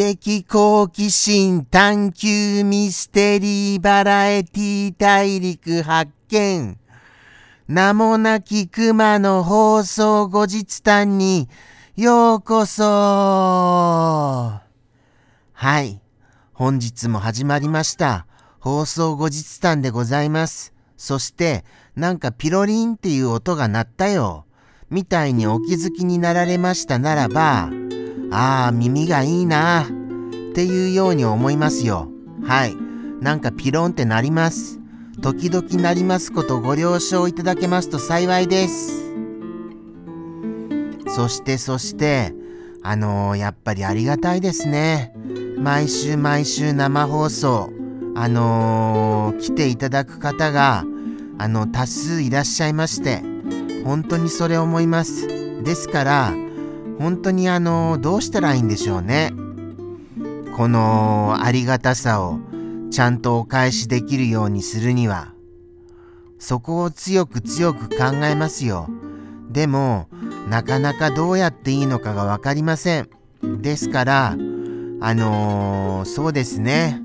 的好奇心探求ミステリーバラエティ大陸発見。名もなき熊の放送後日談にようこそはい。本日も始まりました。放送後日談でございます。そして、なんかピロリンっていう音が鳴ったよ。みたいにお気づきになられましたならば、ああ、耳がいいなっていうように思いますよ。はい。なんかピロンってなります。時々なりますことご了承いただけますと幸いです。そしてそして、あのー、やっぱりありがたいですね。毎週毎週生放送、あのー、来ていただく方が、あの、多数いらっしゃいまして、本当にそれ思います。ですから、本当にあのどうしたらいいんでしょうね。このありがたさをちゃんとお返しできるようにするにはそこを強く強く考えますよ。でもなかなかどうやっていいのかが分かりません。ですからあのー、そうですね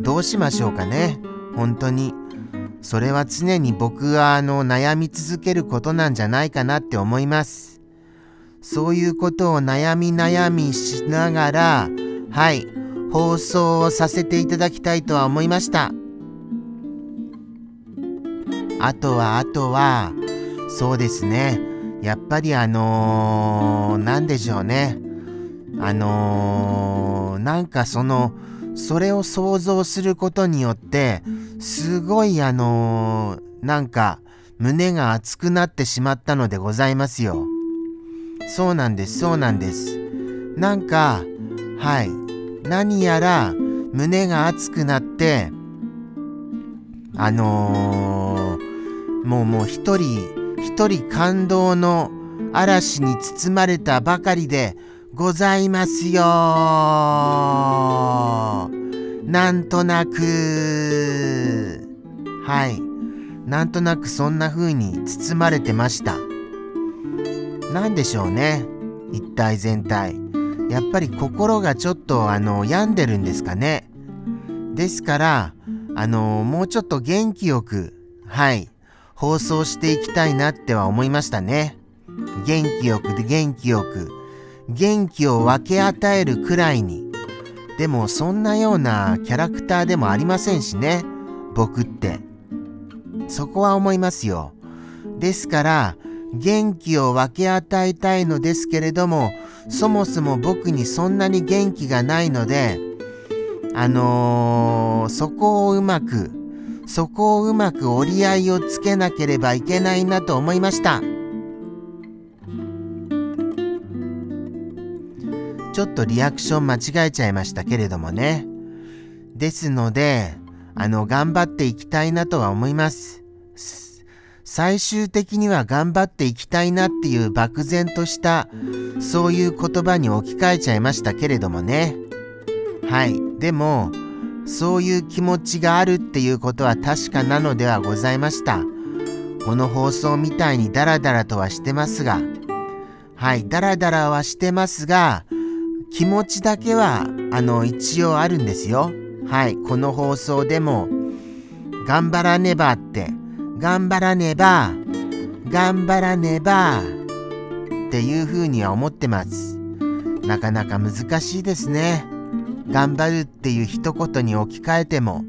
どうしましょうかね本当に。それは常に僕があの悩み続けることなんじゃないかなって思います。そういうことを悩み悩みしながら、はい、放送をさせていただきたいとは思いました。あとは、あとは、そうですね。やっぱりあのー、でしょうね。あのー、なんかその、それを想像することによって、すごいあのー、なんか、胸が熱くなってしまったのでございますよ。そうなんです、そうなんです。なんか、はい。何やら胸が熱くなって、あのー、もうもう一人、一人感動の嵐に包まれたばかりでございますよなんとなく、はい。なんとなくそんな風に包まれてました。何でしょうね一体全体やっぱり心がちょっとあの病んでるんですかね。ですからあのもうちょっと元気よくはい放送していきたいなっては思いましたね。元気よくで元気よく元気を分け与えるくらいに。でもそんなようなキャラクターでもありませんしね僕って。そこは思いますよ。ですから元気を分け与えたいのですけれどもそもそも僕にそんなに元気がないのであのー、そこをうまくそこをうまく折り合いをつけなければいけないなと思いました。ちょっとリアクション間違えちゃいましたけれどもね。ですのであの頑張っていきたいなとは思います。最終的には頑張っていきたいなっていう漠然としたそういう言葉に置き換えちゃいましたけれどもね。はい。でもそういう気持ちがあるっていうことは確かなのではございました。この放送みたいにダラダラとはしてますが。はい。ダラダラはしてますが気持ちだけはあの一応あるんですよ。はい。この放送でも頑張らねばって頑張らねば、頑張らねば、っていうふうには思ってます。なかなか難しいですね。頑張るっていう一言に置き換えても。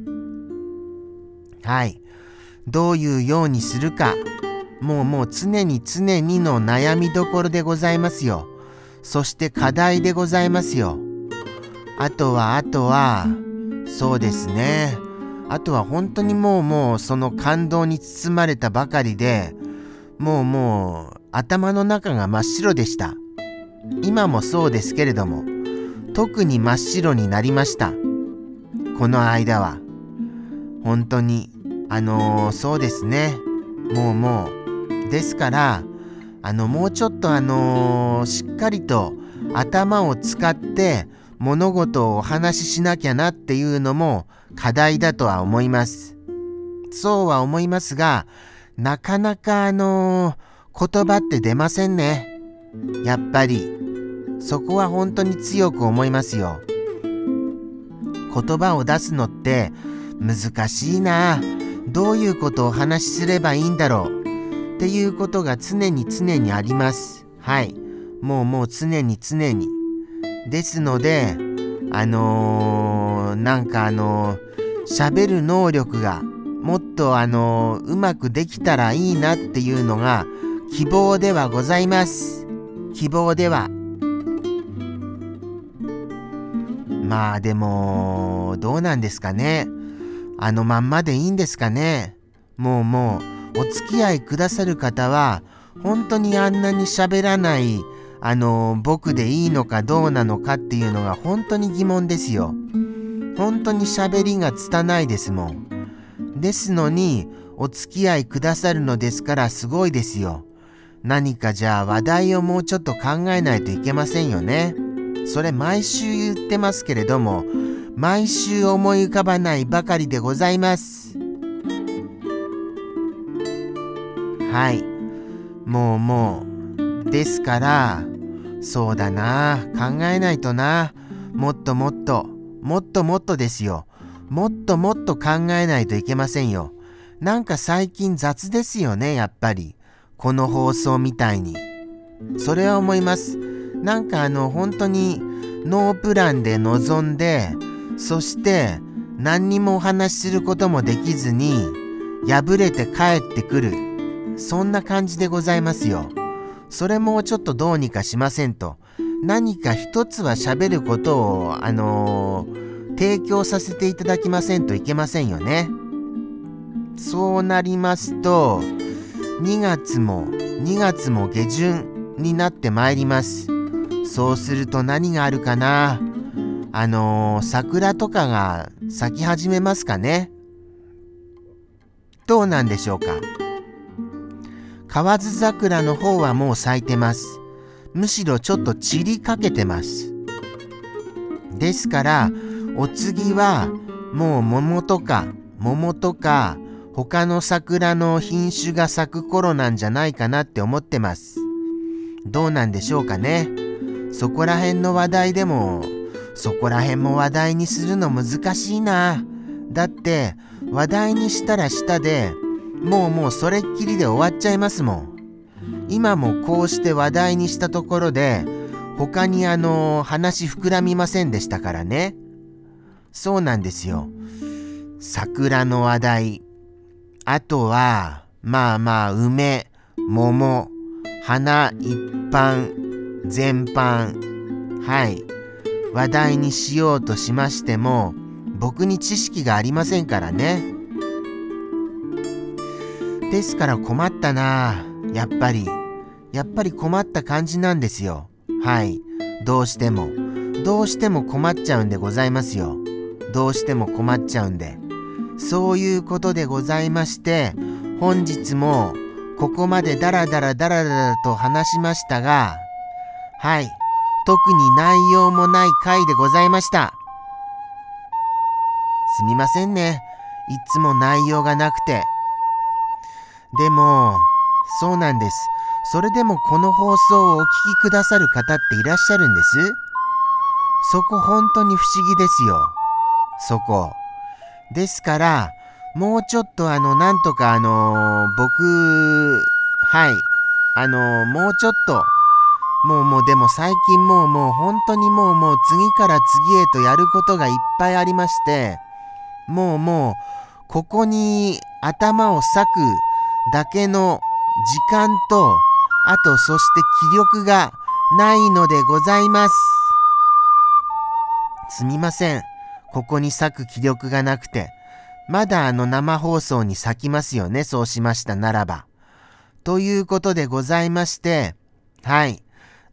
はい。どういうようにするか。もうもう常に常にの悩みどころでございますよ。そして課題でございますよ。あとはあとは、そうですね。あとは本当にもうもうその感動に包まれたばかりでもうもう頭の中が真っ白でした。今もそうですけれども特に真っ白になりました。この間は。本当にあのー、そうですね。もうもう。ですからあのもうちょっとあのー、しっかりと頭を使って物事をお話ししなきゃなっていうのも課題だとは思います。そうは思いますが、なかなかあのー、言葉って出ませんね。やっぱり。そこは本当に強く思いますよ。言葉を出すのって難しいな。どういうことをお話しすればいいんだろう。っていうことが常に常にあります。はい。もうもう常に常に。ですので、あのー、なんかあの喋、る能力がもっとあの、うまくできたらいいなっていうのが希望ではございます。希望では。まあでも、どうなんですかね。あのまんまでいいんですかね。もうもう、お付き合いくださる方は、本当にあんなに喋らないあの僕でいいのかどうなのかっていうのが本当に疑問ですよ。本当に喋りが拙いですもん。ですのにお付き合いくださるのですからすごいですよ。何かじゃあ話題をもうちょっと考えないといけませんよね。それ毎週言ってますけれども毎週思い浮かばないばかりでございます。はい。もうもうですから、そうだな、考えないとな、もっともっと、もっともっとですよ。もっともっと考えないといけませんよ。なんか最近雑ですよね、やっぱり。この放送みたいに。それは思います。なんかあの、本当にノープランで臨んで、そして何にもお話しすることもできずに、敗れて帰ってくる。そんな感じでございますよ。それもちょっとどうにかしませんと。何か一つは喋ることを、あのー、提供させていただきませんといけませんよね。そうなりますと、2月も、2月も下旬になってまいります。そうすると何があるかな？あのー、桜とかが咲き始めますかね？どうなんでしょうか？河津桜の方はもう咲いてます。むしろちょっと散りかけてます。ですから、お次はもう桃とか桃とか他の桜の品種が咲く頃なんじゃないかなって思ってます。どうなんでしょうかね。そこら辺の話題でも、そこら辺も話題にするの難しいな。だって話題にしたら下でもうもうそれっきりで終わっちゃいますもん。今もこうして話題にしたところで、他にあの、話膨らみませんでしたからね。そうなんですよ。桜の話題。あとは、まあまあ、梅、桃、花一般、全般。はい。話題にしようとしましても、僕に知識がありませんからね。ですから困ったなやっぱり。やっぱり困った感じなんですよ。はい。どうしても。どうしても困っちゃうんでございますよ。どうしても困っちゃうんで。そういうことでございまして、本日もここまでダラダラダラダラと話しましたが、はい。特に内容もない回でございました。すみませんね。いつも内容がなくて。でも、そうなんです。それでもこの放送をお聞きくださる方っていらっしゃるんです？そこ本当に不思議ですよ。そこ。ですから、もうちょっとあの、なんとかあのー、僕、はい、あのー、もうちょっと、もうもうでも最近もうもう本当にもうもう次から次へとやることがいっぱいありまして、もうもう、ここに頭を割くだけの時間と、あとそして気力がないのでございます。すみません。ここに咲く気力がなくて。まだあの生放送に咲きますよね。そうしましたならば。ということでございまして、はい。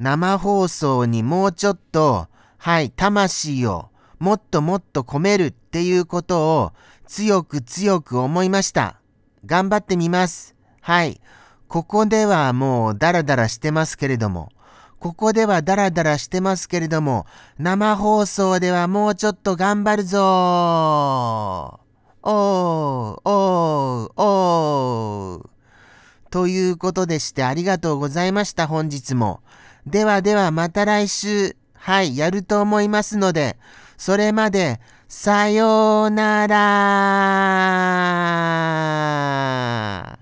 生放送にもうちょっと、はい、魂をもっともっと込めるっていうことを強く強く思いました。頑張ってみます。はい。ここではもうダラダラしてますけれども、ここではダラダラしてますけれども、生放送ではもうちょっと頑張るぞおー、おー、おー。ということでしてありがとうございました、本日も。ではではまた来週、はい、やると思いますので、それまで、さようなら